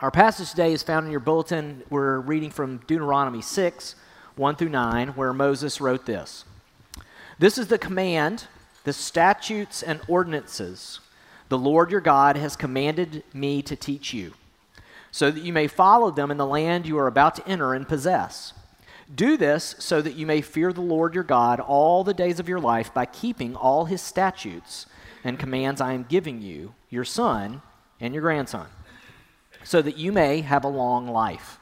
Our passage today is found in your bulletin. We're reading from Deuteronomy 6, 1 through 9, where Moses wrote this This is the command, the statutes and ordinances the Lord your God has commanded me to teach you, so that you may follow them in the land you are about to enter and possess. Do this so that you may fear the Lord your God all the days of your life by keeping all his statutes and commands I am giving you, your son, and your grandson, so that you may have a long life.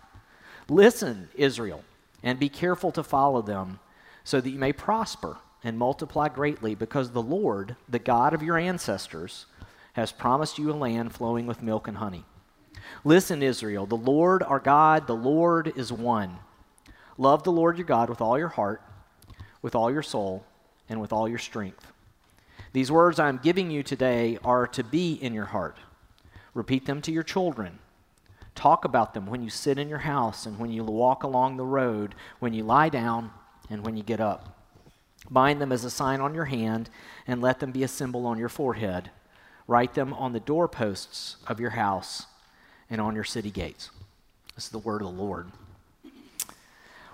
Listen, Israel, and be careful to follow them, so that you may prosper and multiply greatly, because the Lord, the God of your ancestors, has promised you a land flowing with milk and honey. Listen, Israel, the Lord our God, the Lord is one. Love the Lord your God with all your heart, with all your soul, and with all your strength. These words I am giving you today are to be in your heart. Repeat them to your children. Talk about them when you sit in your house and when you walk along the road, when you lie down and when you get up. Bind them as a sign on your hand and let them be a symbol on your forehead. Write them on the doorposts of your house and on your city gates. This is the word of the Lord.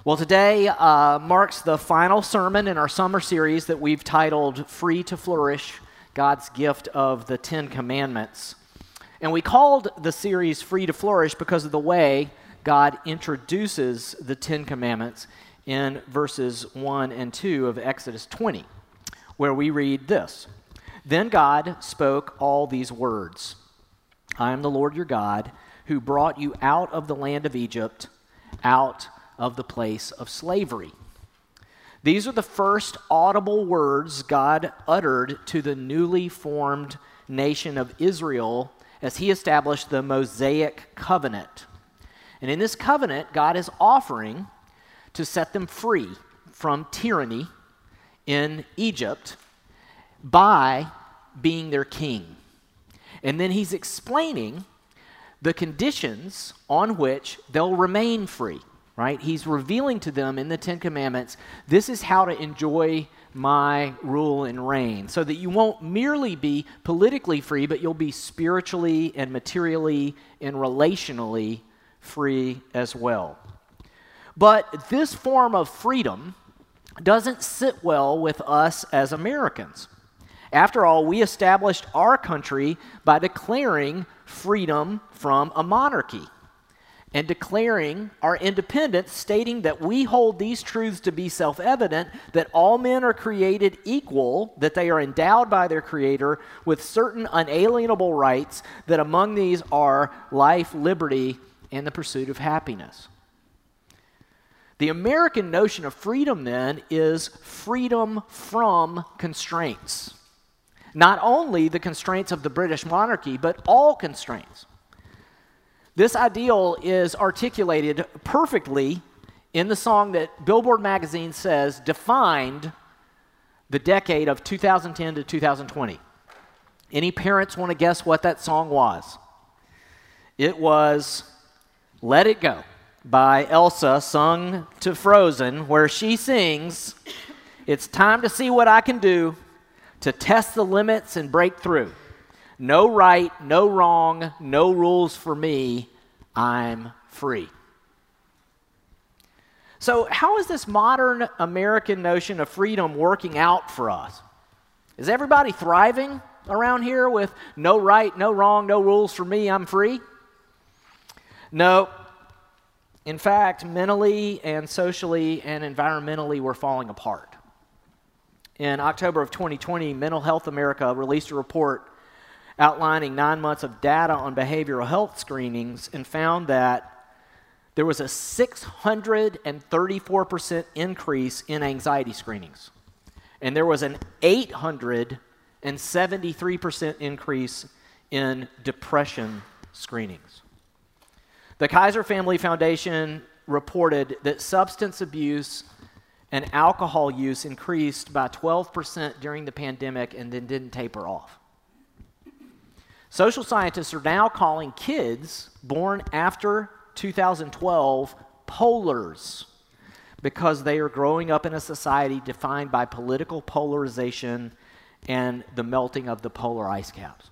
Well, today uh, marks the final sermon in our summer series that we've titled Free to Flourish God's Gift of the Ten Commandments. And we called the series Free to Flourish because of the way God introduces the Ten Commandments in verses 1 and 2 of Exodus 20, where we read this Then God spoke all these words I am the Lord your God, who brought you out of the land of Egypt, out of the place of slavery. These are the first audible words God uttered to the newly formed nation of Israel as he established the Mosaic covenant. And in this covenant, God is offering to set them free from tyranny in Egypt by being their king. And then he's explaining the conditions on which they'll remain free right? He's revealing to them in the Ten Commandments this is how to enjoy my rule and reign, so that you won't merely be politically free, but you'll be spiritually and materially and relationally free as well. But this form of freedom doesn't sit well with us as Americans. After all, we established our country by declaring freedom from a monarchy and declaring our independence, stating that we hold these truths to be self evident that all men are created equal, that they are endowed by their Creator with certain unalienable rights, that among these are life, liberty, and the pursuit of happiness. The American notion of freedom, then, is freedom from constraints. Not only the constraints of the British monarchy, but all constraints. This ideal is articulated perfectly in the song that Billboard magazine says defined the decade of 2010 to 2020. Any parents want to guess what that song was? It was Let It Go by Elsa, sung to Frozen, where she sings, It's time to see what I can do to test the limits and break through. No right, no wrong, no rules for me. I'm free. So, how is this modern American notion of freedom working out for us? Is everybody thriving around here with no right, no wrong, no rules for me, I'm free? No. In fact, mentally and socially and environmentally, we're falling apart. In October of 2020, Mental Health America released a report outlining nine months of data on behavioral health screenings and found that there was a 634% increase in anxiety screenings. And there was an 873% increase in depression screenings. The Kaiser Family Foundation reported that substance abuse and alcohol use increased by 12% during the pandemic and then didn't taper off. Social scientists are now calling kids born after 2012 polars because they are growing up in a society defined by political polarization and the melting of the polar ice caps.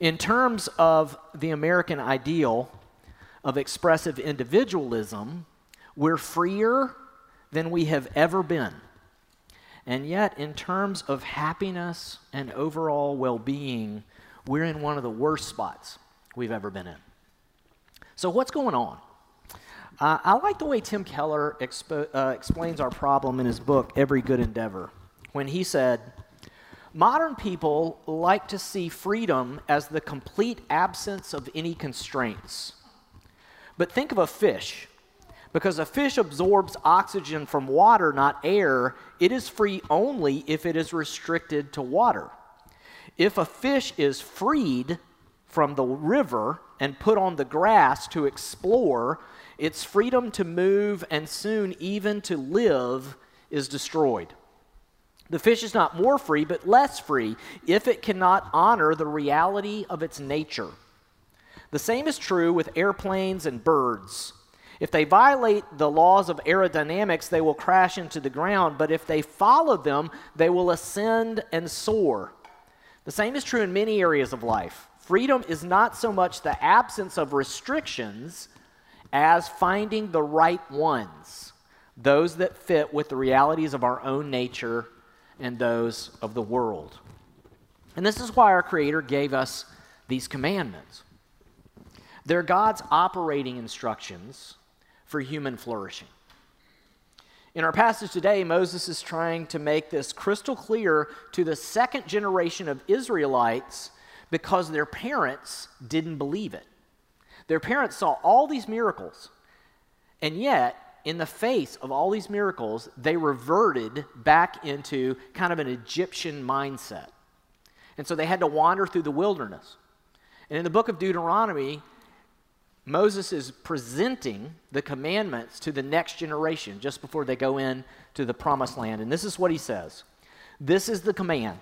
In terms of the American ideal of expressive individualism, we're freer than we have ever been. And yet, in terms of happiness and overall well being, we're in one of the worst spots we've ever been in. So, what's going on? Uh, I like the way Tim Keller expo- uh, explains our problem in his book, Every Good Endeavor, when he said, Modern people like to see freedom as the complete absence of any constraints. But think of a fish. Because a fish absorbs oxygen from water, not air, it is free only if it is restricted to water. If a fish is freed from the river and put on the grass to explore, its freedom to move and soon even to live is destroyed. The fish is not more free, but less free if it cannot honor the reality of its nature. The same is true with airplanes and birds. If they violate the laws of aerodynamics, they will crash into the ground, but if they follow them, they will ascend and soar. The same is true in many areas of life. Freedom is not so much the absence of restrictions as finding the right ones, those that fit with the realities of our own nature and those of the world. And this is why our Creator gave us these commandments. They're God's operating instructions for human flourishing. In our passage today, Moses is trying to make this crystal clear to the second generation of Israelites because their parents didn't believe it. Their parents saw all these miracles, and yet in the face of all these miracles, they reverted back into kind of an Egyptian mindset. And so they had to wander through the wilderness. And in the book of Deuteronomy, Moses is presenting the commandments to the next generation just before they go in to the promised land. And this is what he says This is the command.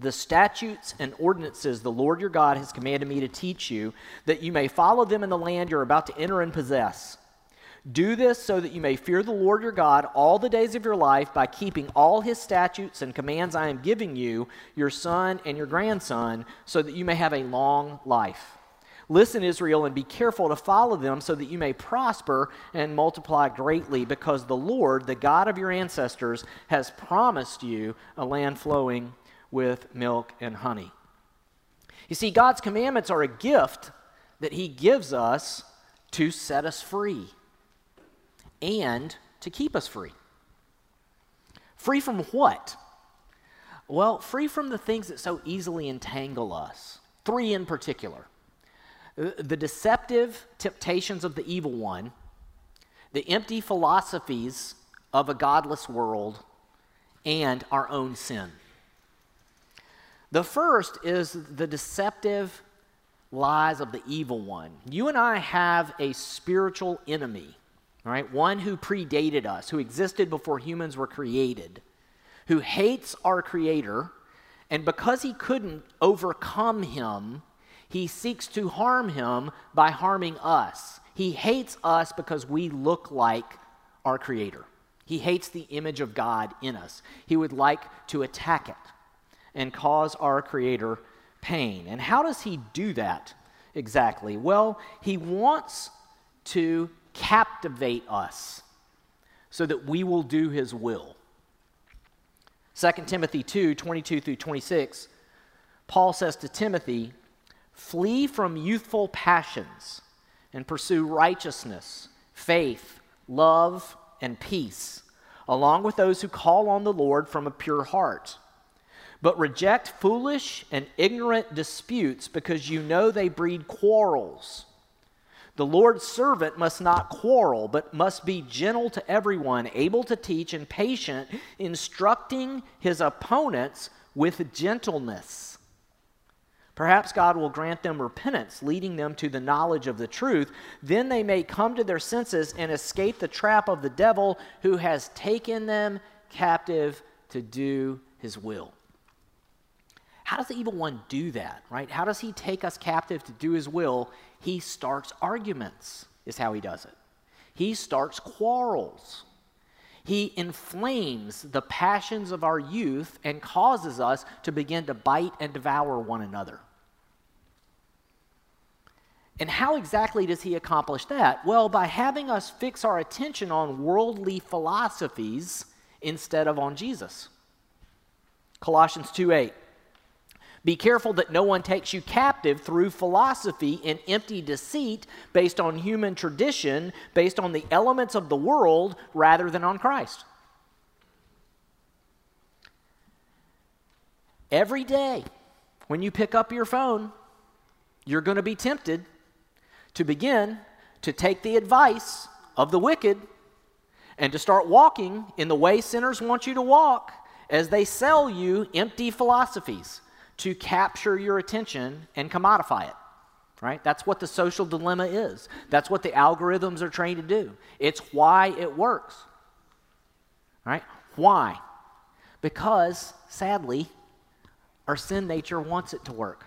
The statutes and ordinances the Lord your God has commanded me to teach you, that you may follow them in the land you're about to enter and possess do this so that you may fear the Lord your God all the days of your life by keeping all his statutes and commands I am giving you, your son and your grandson, so that you may have a long life. Listen, Israel, and be careful to follow them so that you may prosper and multiply greatly, because the Lord, the God of your ancestors, has promised you a land flowing with milk and honey. You see, God's commandments are a gift that he gives us to set us free and to keep us free. Free from what? Well, free from the things that so easily entangle us. Three in particular Uh, the deceptive temptations of the evil one, the empty philosophies of a godless world, and our own sin. The first is the deceptive lies of the evil one. You and I have a spiritual enemy right? one who predated us, who existed before humans were created, who hates our Creator, and because he couldn't overcome him, he seeks to harm him by harming us. He hates us because we look like our Creator. He hates the image of God in us. He would like to attack it and cause our Creator pain. And how does he do that exactly? Well, he wants to captivate us so that we will do his will. 2 Timothy 2 22 through 26, Paul says to Timothy, Flee from youthful passions and pursue righteousness, faith, love, and peace, along with those who call on the Lord from a pure heart. But reject foolish and ignorant disputes because you know they breed quarrels. The Lord's servant must not quarrel, but must be gentle to everyone, able to teach, and patient, instructing his opponents with gentleness. Perhaps God will grant them repentance, leading them to the knowledge of the truth. Then they may come to their senses and escape the trap of the devil who has taken them captive to do his will. How does the evil one do that, right? How does he take us captive to do his will? He starts arguments, is how he does it. He starts quarrels. He inflames the passions of our youth and causes us to begin to bite and devour one another. And how exactly does he accomplish that? Well, by having us fix our attention on worldly philosophies instead of on Jesus. Colossians 2 8. Be careful that no one takes you captive through philosophy and empty deceit based on human tradition, based on the elements of the world rather than on Christ. Every day, when you pick up your phone, you're going to be tempted to begin to take the advice of the wicked and to start walking in the way sinners want you to walk as they sell you empty philosophies to capture your attention and commodify it. Right? That's what the social dilemma is. That's what the algorithms are trained to do. It's why it works. Right? Why? Because, sadly, our sin nature wants it to work.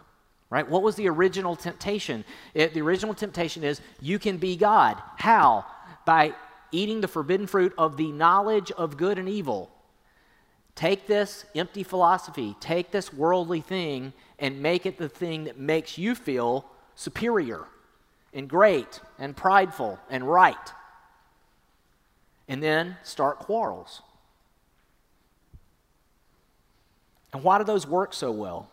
Right? What was the original temptation? It, the original temptation is you can be God. How? By eating the forbidden fruit of the knowledge of good and evil. Take this empty philosophy, take this worldly thing, and make it the thing that makes you feel superior and great and prideful and right. And then start quarrels. And why do those work so well?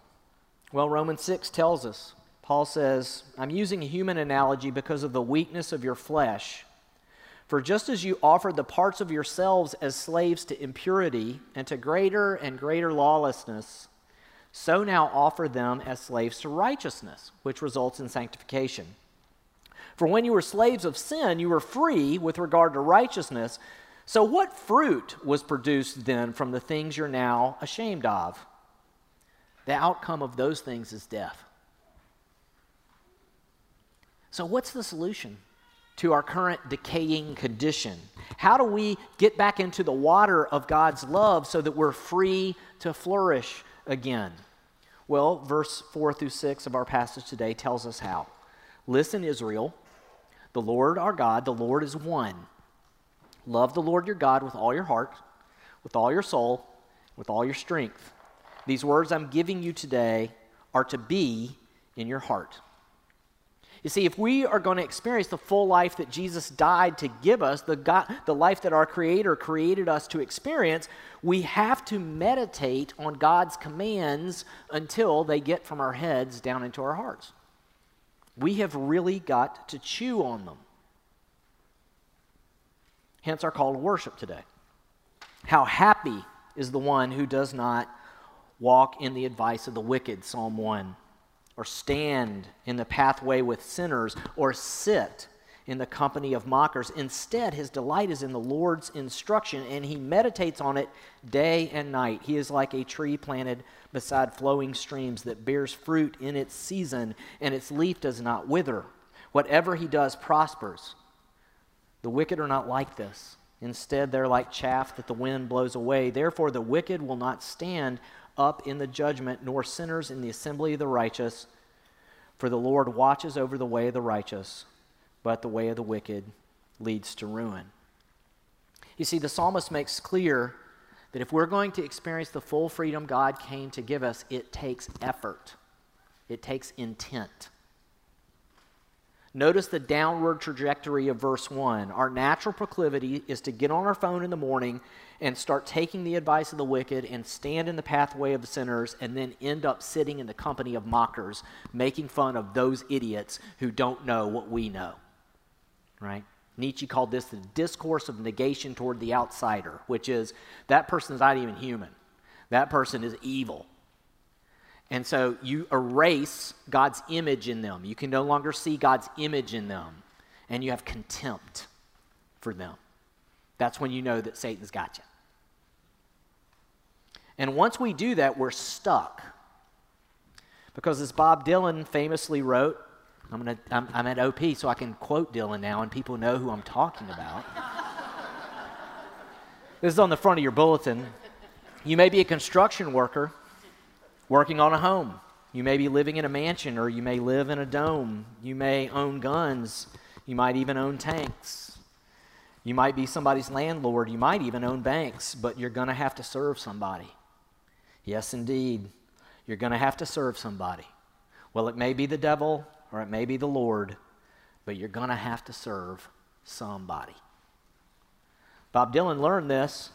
Well, Romans 6 tells us. Paul says, I'm using a human analogy because of the weakness of your flesh. For just as you offered the parts of yourselves as slaves to impurity and to greater and greater lawlessness, so now offer them as slaves to righteousness, which results in sanctification. For when you were slaves of sin, you were free with regard to righteousness. So, what fruit was produced then from the things you're now ashamed of? The outcome of those things is death. So, what's the solution? To our current decaying condition? How do we get back into the water of God's love so that we're free to flourish again? Well, verse 4 through 6 of our passage today tells us how. Listen, Israel, the Lord our God, the Lord is one. Love the Lord your God with all your heart, with all your soul, with all your strength. These words I'm giving you today are to be in your heart. You see, if we are going to experience the full life that Jesus died to give us, the, God, the life that our Creator created us to experience, we have to meditate on God's commands until they get from our heads down into our hearts. We have really got to chew on them. Hence our call to worship today. How happy is the one who does not walk in the advice of the wicked, Psalm 1 or stand in the pathway with sinners, or sit in the company of mockers. Instead, his delight is in the Lord's instruction, and he meditates on it day and night. He is like a tree planted beside flowing streams that bears fruit in its season, and its leaf does not wither. Whatever he does prospers. The wicked are not like this. Instead, they're like chaff that the wind blows away. Therefore, the wicked will not stand up in the judgment, nor sinners in the assembly of the righteous. For the Lord watches over the way of the righteous, but the way of the wicked leads to ruin. You see, the psalmist makes clear that if we're going to experience the full freedom God came to give us, it takes effort, it takes intent. Notice the downward trajectory of verse 1. Our natural proclivity is to get on our phone in the morning and start taking the advice of the wicked and stand in the pathway of the sinners and then end up sitting in the company of mockers, making fun of those idiots who don't know what we know. Right? Nietzsche called this the discourse of negation toward the outsider, which is that person is not even human. That person is evil. And so you erase God's image in them. You can no longer see God's image in them. And you have contempt for them. That's when you know that Satan's got you. And once we do that, we're stuck. Because as Bob Dylan famously wrote, I'm, gonna, I'm, I'm at OP, so I can quote Dylan now, and people know who I'm talking about. this is on the front of your bulletin. You may be a construction worker working on a home. You may be living in a mansion or you may live in a dome. You may own guns. You might even own tanks. You might be somebody's landlord. You might even own banks, but you're going to have to serve somebody. Yes, indeed. You're going to have to serve somebody. Well, it may be the devil or it may be the Lord, but you're going to have to serve somebody. Bob Dylan learned this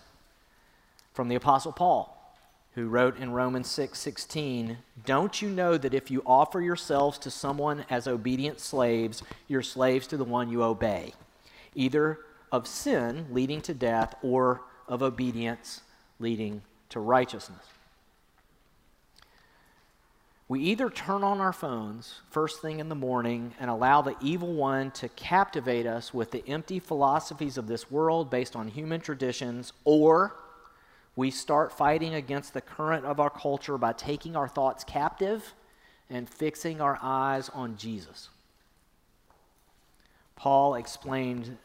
from the Apostle Paul, who wrote in Romans 6 16, Don't you know that if you offer yourselves to someone as obedient slaves, you're slaves to the one you obey, either of sin leading to death or of obedience leading to righteousness? We either turn on our phones first thing in the morning and allow the evil one to captivate us with the empty philosophies of this world based on human traditions, or we start fighting against the current of our culture by taking our thoughts captive and fixing our eyes on Jesus. Paul explained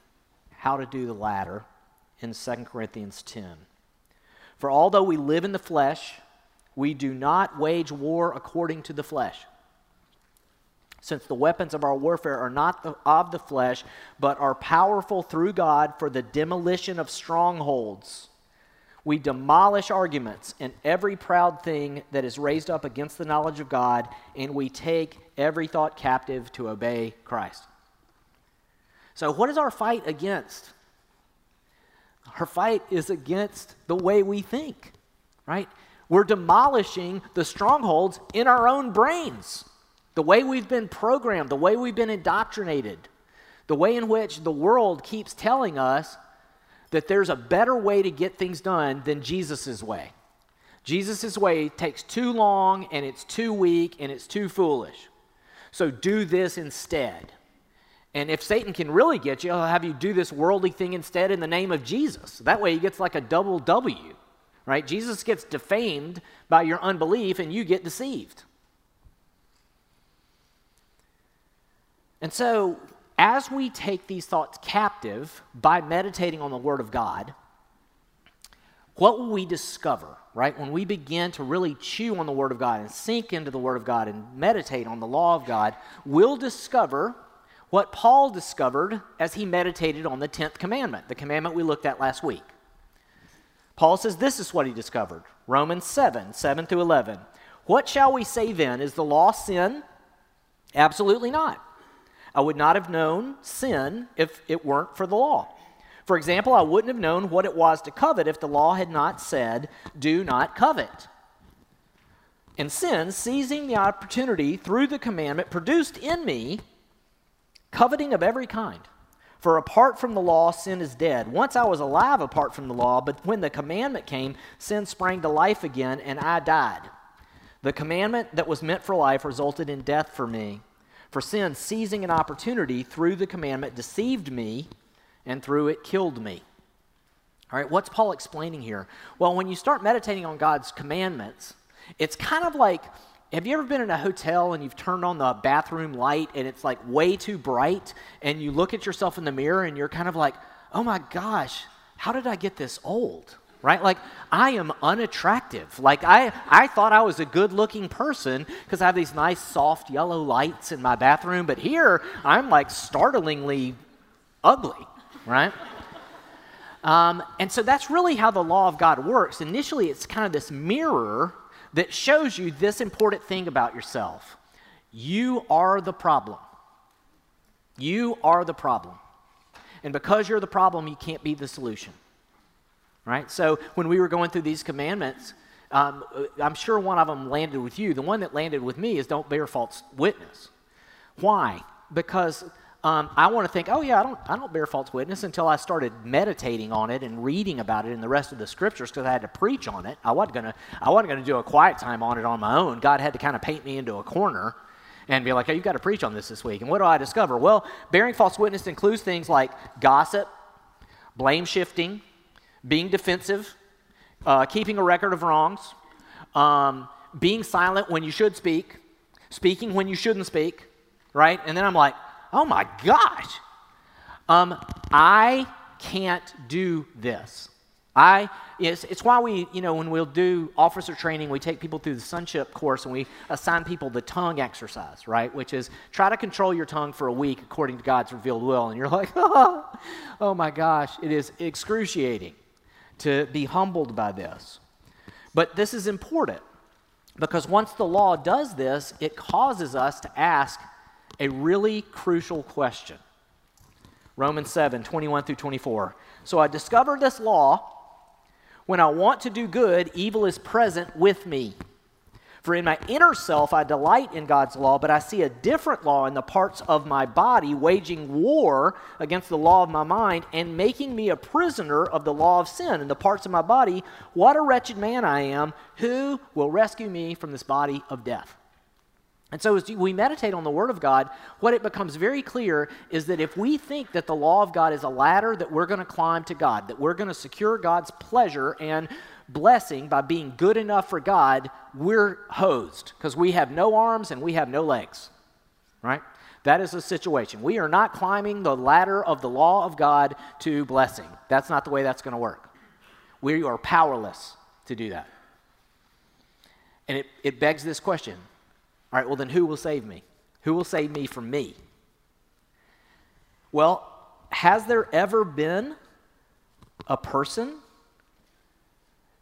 how to do the latter in 2 Corinthians 10. For although we live in the flesh, we do not wage war according to the flesh. Since the weapons of our warfare are not of the flesh, but are powerful through God for the demolition of strongholds. We demolish arguments and every proud thing that is raised up against the knowledge of God, and we take every thought captive to obey Christ. So, what is our fight against? Our fight is against the way we think, right? We're demolishing the strongholds in our own brains. The way we've been programmed, the way we've been indoctrinated, the way in which the world keeps telling us that there's a better way to get things done than Jesus' way. Jesus' way takes too long and it's too weak and it's too foolish. So do this instead. And if Satan can really get you, he'll have you do this worldly thing instead in the name of Jesus. That way he gets like a double W right? Jesus gets defamed by your unbelief and you get deceived. And so, as we take these thoughts captive by meditating on the Word of God, what will we discover, right? When we begin to really chew on the Word of God and sink into the Word of God and meditate on the law of God, we'll discover what Paul discovered as he meditated on the 10th commandment, the commandment we looked at last week. Paul says this is what he discovered Romans 7 7 through 11. What shall we say then? Is the law sin? Absolutely not. I would not have known sin if it weren't for the law. For example, I wouldn't have known what it was to covet if the law had not said, Do not covet. And sin, seizing the opportunity through the commandment, produced in me coveting of every kind. For apart from the law, sin is dead. Once I was alive apart from the law, but when the commandment came, sin sprang to life again, and I died. The commandment that was meant for life resulted in death for me. For sin, seizing an opportunity through the commandment, deceived me, and through it killed me. All right, what's Paul explaining here? Well, when you start meditating on God's commandments, it's kind of like have you ever been in a hotel and you've turned on the bathroom light and it's like way too bright and you look at yourself in the mirror and you're kind of like, oh my gosh, how did I get this old? Right? Like, I am unattractive. Like, I, I thought I was a good looking person because I have these nice soft yellow lights in my bathroom, but here I'm like startlingly ugly, right? Um, and so that's really how the law of God works. Initially, it's kind of this mirror that shows you this important thing about yourself you are the problem. You are the problem. And because you're the problem, you can't be the solution. Right? So when we were going through these commandments, um, I'm sure one of them landed with you. The one that landed with me is don't bear false witness. Why? Because um, I want to think, oh yeah, I don't, I don't bear false witness until I started meditating on it and reading about it in the rest of the scriptures because I had to preach on it. I wasn't gonna, I wasn't gonna do a quiet time on it on my own. God had to kind of paint me into a corner and be like, hey, you've got to preach on this this week. And what do I discover? Well, bearing false witness includes things like gossip, blame shifting, being defensive, uh, keeping a record of wrongs, um, being silent when you should speak, speaking when you shouldn't speak, right? And then I'm like, oh my gosh, um, I can't do this. I, it's, it's why we, you know, when we'll do officer training, we take people through the sonship course and we assign people the tongue exercise, right? Which is try to control your tongue for a week according to God's revealed will. And you're like, oh, oh my gosh, it is excruciating to be humbled by this. But this is important because once the law does this, it causes us to ask a really crucial question. Romans 7 21 through 24. So I discovered this law. When I want to do good, evil is present with me. For in my inner self I delight in God's law, but I see a different law in the parts of my body, waging war against the law of my mind and making me a prisoner of the law of sin in the parts of my body. What a wretched man I am! Who will rescue me from this body of death? And so, as we meditate on the Word of God, what it becomes very clear is that if we think that the law of God is a ladder that we're going to climb to God, that we're going to secure God's pleasure and blessing by being good enough for God, we're hosed because we have no arms and we have no legs, right? That is the situation. We are not climbing the ladder of the law of God to blessing. That's not the way that's going to work. We are powerless to do that. And it, it begs this question all right, well, then who will save me? Who will save me from me? Well, has there ever been a person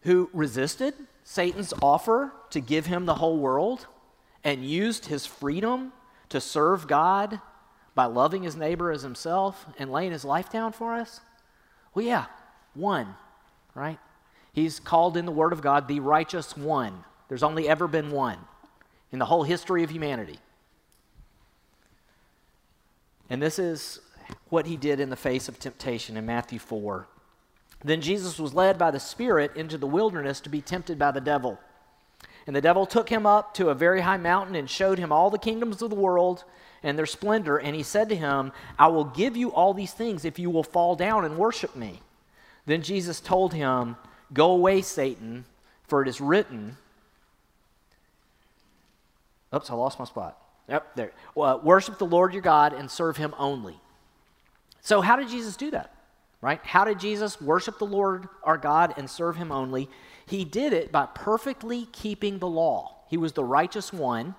who resisted Satan's offer to give him the whole world and used his freedom to serve God by loving his neighbor as himself and laying his life down for us? Well, yeah, one, right? He's called in the Word of God the righteous one. There's only ever been one in the whole history of humanity. And this is what he did in the face of temptation in Matthew 4. Then Jesus was led by the Spirit into the wilderness to be tempted by the devil. And the devil took him up to a very high mountain and showed him all the kingdoms of the world and their splendor. And he said to him, I will give you all these things if you will fall down and worship me. Then Jesus told him, Go away, Satan, for it is written, Oops, I lost my spot. Yep, there. Well, worship the Lord your God and serve him only. So, how did Jesus do that? Right? How did Jesus worship the Lord our God and serve him only? He did it by perfectly keeping the law. He was the righteous one.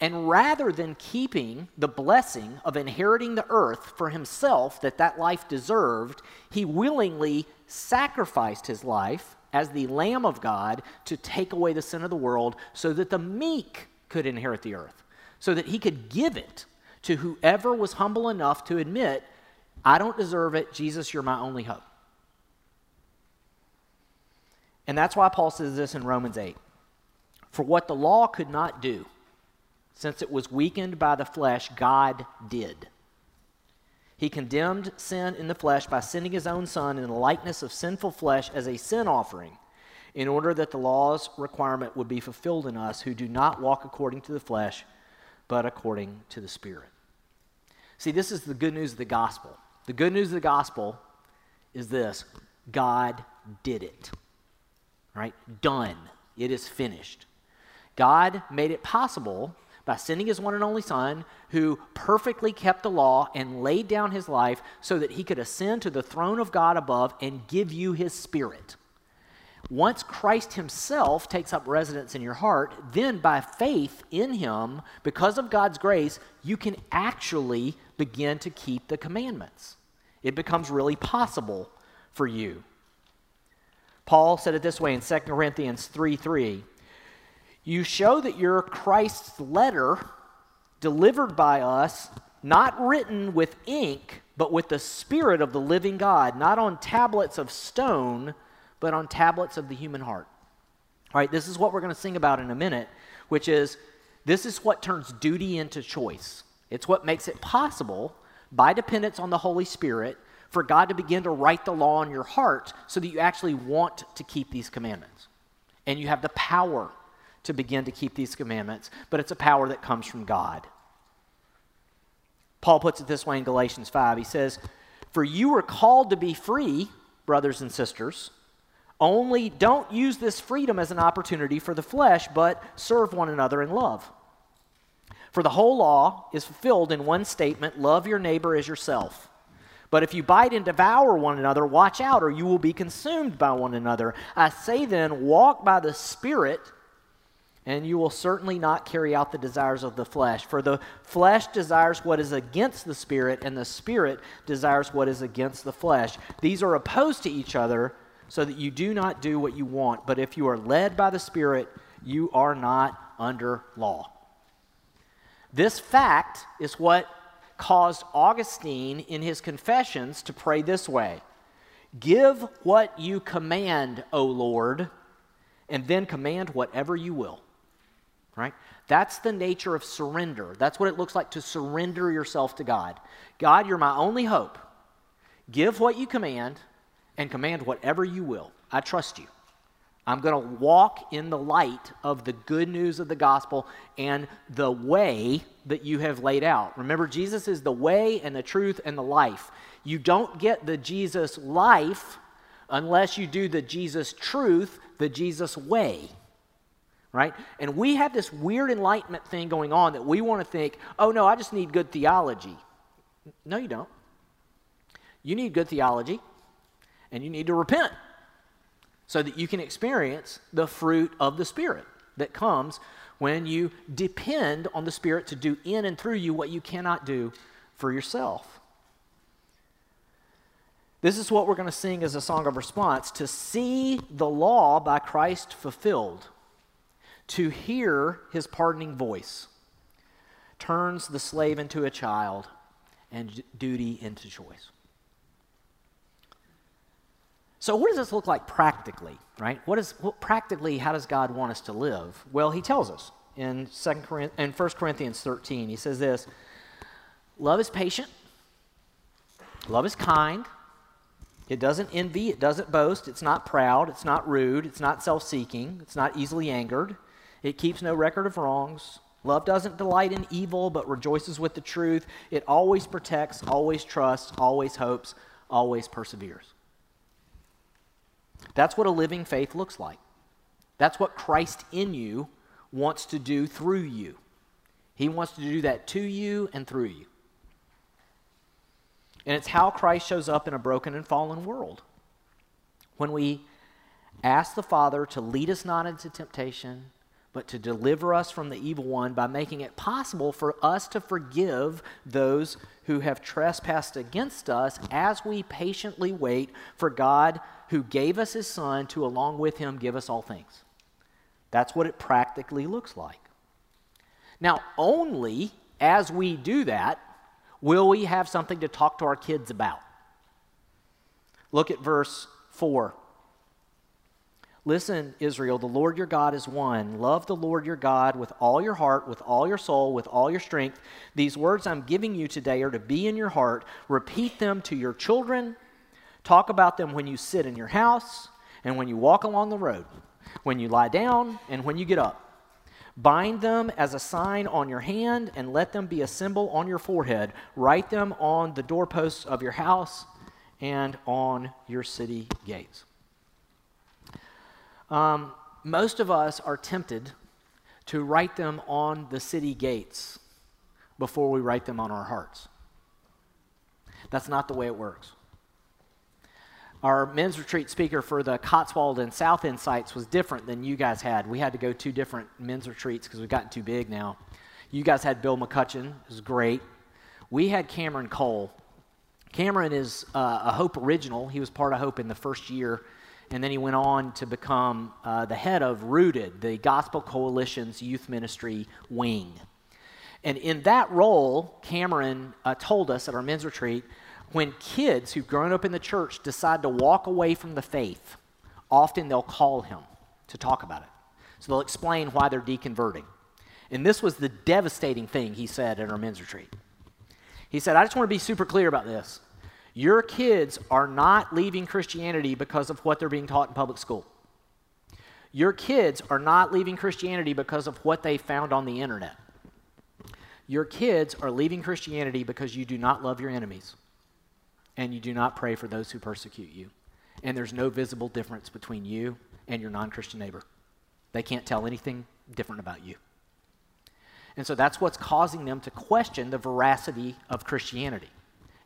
And rather than keeping the blessing of inheriting the earth for himself that that life deserved, he willingly sacrificed his life as the Lamb of God to take away the sin of the world so that the meek could inherit the earth, so that he could give it to whoever was humble enough to admit, I don't deserve it. Jesus, you're my only hope. And that's why Paul says this in Romans 8. For what the law could not do, since it was weakened by the flesh, God did. He condemned sin in the flesh by sending his own Son in the likeness of sinful flesh as a sin offering in order that the law's requirement would be fulfilled in us who do not walk according to the flesh, but according to the Spirit. See, this is the good news of the gospel. The good news of the gospel is this God did it. Right? Done. It is finished. God made it possible by sending his one and only Son, who perfectly kept the law and laid down his life so that he could ascend to the throne of God above and give you his Spirit. Once Christ Himself takes up residence in your heart, then by faith in Him, because of God's grace, you can actually begin to keep the commandments. It becomes really possible for you. Paul said it this way in 2 Corinthians 3 3. You show that you're Christ's letter delivered by us, not written with ink, but with the Spirit of the living God, not on tablets of stone but on tablets of the human heart. All right, this is what we're going to sing about in a minute, which is this is what turns duty into choice. It's what makes it possible, by dependence on the Holy Spirit, for God to begin to write the law in your heart so that you actually want to keep these commandments. And you have the power to begin to keep these commandments, but it's a power that comes from God. Paul puts it this way in Galatians 5. He says, For you were called to be free, brothers and sisters. Only don't use this freedom as an opportunity for the flesh, but serve one another in love. For the whole law is fulfilled in one statement love your neighbor as yourself. But if you bite and devour one another, watch out, or you will be consumed by one another. I say then, walk by the Spirit, and you will certainly not carry out the desires of the flesh. For the flesh desires what is against the Spirit, and the Spirit desires what is against the flesh. These are opposed to each other so that you do not do what you want. But if you are led by the Spirit, you are not under law. This fact is what caused Augustine in his Confessions to pray this way Give what you command, O Lord, and then command whatever you will. Right? That's the nature of surrender. That's what it looks like to surrender yourself to God. God, you're my only hope. Give what you command and command whatever you will. I trust you. I'm going to walk in the light of the good news of the gospel and the way that you have laid out. Remember, Jesus is the way and the truth and the life. You don't get the Jesus life unless you do the Jesus truth, the Jesus way. Right? And we have this weird enlightenment thing going on that we want to think, oh no, I just need good theology. No, you don't. You need good theology and you need to repent so that you can experience the fruit of the Spirit that comes when you depend on the Spirit to do in and through you what you cannot do for yourself. This is what we're going to sing as a song of response to see the law by Christ fulfilled, to hear his pardoning voice, turns the slave into a child and duty into choice. So, what does this look like practically, right? What is what, practically? How does God want us to live? Well, He tells us in Second in 1 Corinthians 13. He says this: Love is patient. Love is kind. It doesn't envy. It doesn't boast. It's not proud. It's not rude. It's not self-seeking. It's not easily angered. It keeps no record of wrongs. Love doesn't delight in evil, but rejoices with the truth. It always protects, always trusts, always hopes, always perseveres. That's what a living faith looks like. That's what Christ in you wants to do through you. He wants to do that to you and through you. And it's how Christ shows up in a broken and fallen world. When we ask the Father to lead us not into temptation, but to deliver us from the evil one by making it possible for us to forgive those who have trespassed against us as we patiently wait for God who gave us his Son to, along with him, give us all things. That's what it practically looks like. Now, only as we do that will we have something to talk to our kids about. Look at verse 4. Listen, Israel, the Lord your God is one. Love the Lord your God with all your heart, with all your soul, with all your strength. These words I'm giving you today are to be in your heart. Repeat them to your children. Talk about them when you sit in your house and when you walk along the road, when you lie down and when you get up. Bind them as a sign on your hand and let them be a symbol on your forehead. Write them on the doorposts of your house and on your city gates. Um, most of us are tempted to write them on the city gates before we write them on our hearts. That's not the way it works. Our men's retreat speaker for the Cotswold and South sites was different than you guys had. We had to go two different men's retreats because we've gotten too big now. You guys had Bill McCutcheon, it was great. We had Cameron Cole. Cameron is uh, a Hope original. He was part of Hope in the first year and then he went on to become uh, the head of Rooted, the Gospel Coalition's youth ministry wing. And in that role, Cameron uh, told us at our men's retreat when kids who've grown up in the church decide to walk away from the faith, often they'll call him to talk about it. So they'll explain why they're deconverting. And this was the devastating thing he said at our men's retreat. He said, I just want to be super clear about this. Your kids are not leaving Christianity because of what they're being taught in public school. Your kids are not leaving Christianity because of what they found on the internet. Your kids are leaving Christianity because you do not love your enemies and you do not pray for those who persecute you. And there's no visible difference between you and your non Christian neighbor. They can't tell anything different about you. And so that's what's causing them to question the veracity of Christianity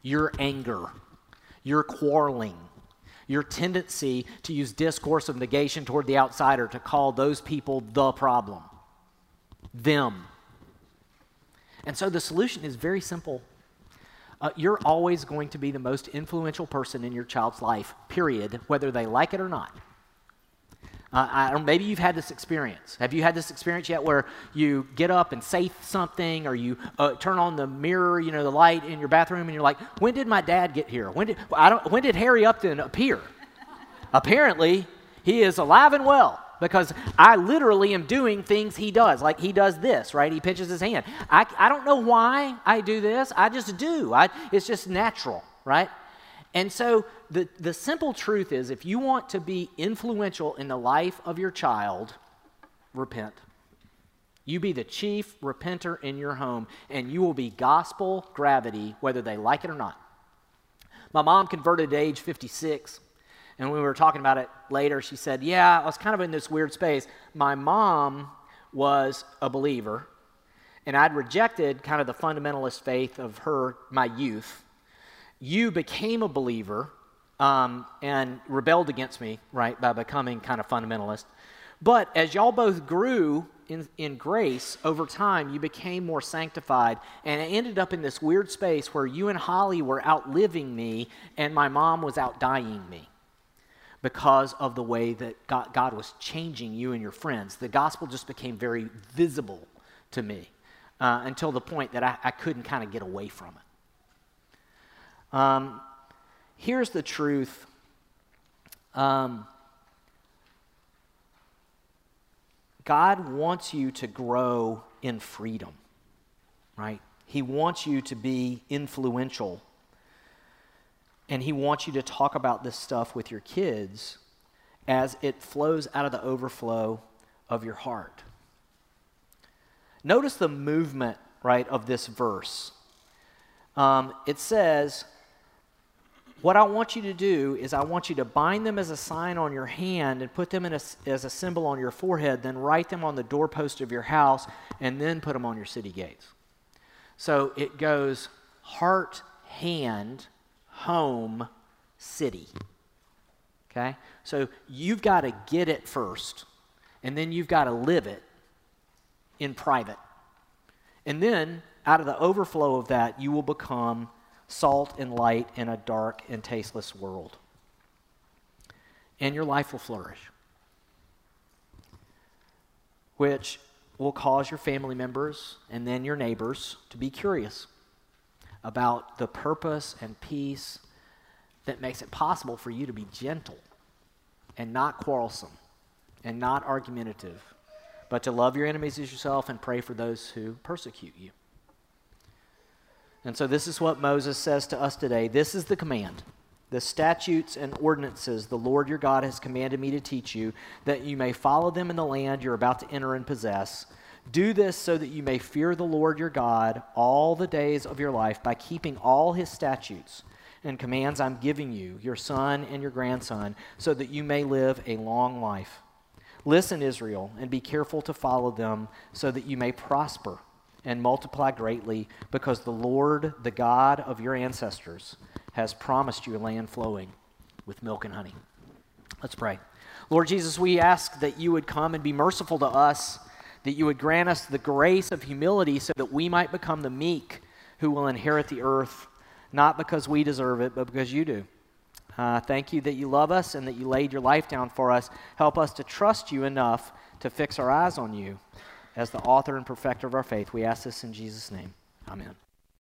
your anger, your quarreling, your tendency to use discourse of negation toward the outsider to call those people the problem, them. And so the solution is very simple. Uh, you're always going to be the most influential person in your child's life, period, whether they like it or not. Uh, I don't, maybe you've had this experience. Have you had this experience yet where you get up and say something or you uh, turn on the mirror, you know, the light in your bathroom and you're like, when did my dad get here? When did, I don't, when did Harry Upton appear? Apparently, he is alive and well because I literally am doing things he does. Like he does this, right? He pinches his hand. I, I don't know why I do this. I just do. I, it's just natural, right? And so the, the simple truth is if you want to be influential in the life of your child, repent. You be the chief repenter in your home, and you will be gospel gravity whether they like it or not. My mom converted at age 56, and when we were talking about it later, she said, Yeah, I was kind of in this weird space. My mom was a believer, and I'd rejected kind of the fundamentalist faith of her, my youth you became a believer um, and rebelled against me, right, by becoming kind of fundamentalist. But as y'all both grew in, in grace over time, you became more sanctified, and it ended up in this weird space where you and Holly were outliving me, and my mom was outdying me because of the way that God, God was changing you and your friends. The gospel just became very visible to me uh, until the point that I, I couldn't kind of get away from it. Um, here's the truth. Um, God wants you to grow in freedom, right? He wants you to be influential. And He wants you to talk about this stuff with your kids as it flows out of the overflow of your heart. Notice the movement, right, of this verse. Um, it says, what I want you to do is, I want you to bind them as a sign on your hand and put them a, as a symbol on your forehead, then write them on the doorpost of your house, and then put them on your city gates. So it goes heart, hand, home, city. Okay? So you've got to get it first, and then you've got to live it in private. And then, out of the overflow of that, you will become salt and light in a dark and tasteless world. And your life will flourish, which will cause your family members and then your neighbors to be curious about the purpose and peace that makes it possible for you to be gentle and not quarrelsome and not argumentative, but to love your enemies as yourself and pray for those who persecute you. And so, this is what Moses says to us today. This is the command the statutes and ordinances the Lord your God has commanded me to teach you, that you may follow them in the land you're about to enter and possess. Do this so that you may fear the Lord your God all the days of your life by keeping all his statutes and commands I'm giving you, your son and your grandson, so that you may live a long life. Listen, Israel, and be careful to follow them so that you may prosper and multiply greatly, because the Lord, the God of your ancestors, has promised you a land flowing with milk and honey. Let's pray. Lord Jesus, we ask that you would come and be merciful to us, that you would grant us the grace of humility so that we might become the meek who will inherit the earth, not because we deserve it, but because you do. Uh, thank you that you love us and that you laid your life down for us. Help us to trust you enough to fix our eyes on you as the author and perfecter of our faith. We ask this in Jesus' name. Amen.